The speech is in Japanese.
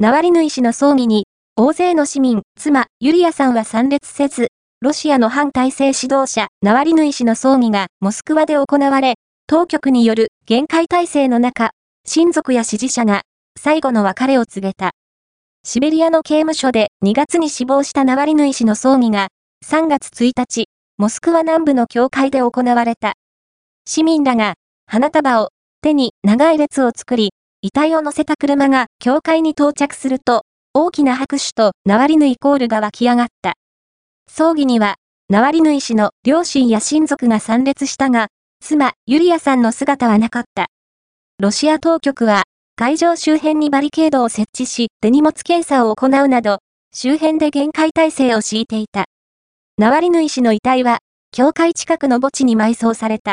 ナワリヌイ氏の葬儀に、大勢の市民、妻、ユリアさんは参列せず、ロシアの反体制指導者、ナワリヌイ氏の葬儀がモスクワで行われ、当局による限界体制の中、親族や支持者が最後の別れを告げた。シベリアの刑務所で2月に死亡したナワリヌイ氏の葬儀が3月1日、モスクワ南部の教会で行われた。市民らが花束を手に長い列を作り、遺体を乗せた車が教会に到着すると、大きな拍手とナワリヌイコールが湧き上がった。葬儀には、ナワリヌイ氏の両親や親族が参列したが、妻、ユリアさんの姿はなかった。ロシア当局は、会場周辺にバリケードを設置し、手荷物検査を行うなど、周辺で限界体制を敷いていた。ナワリヌイ氏の遺体は、教会近くの墓地に埋葬された。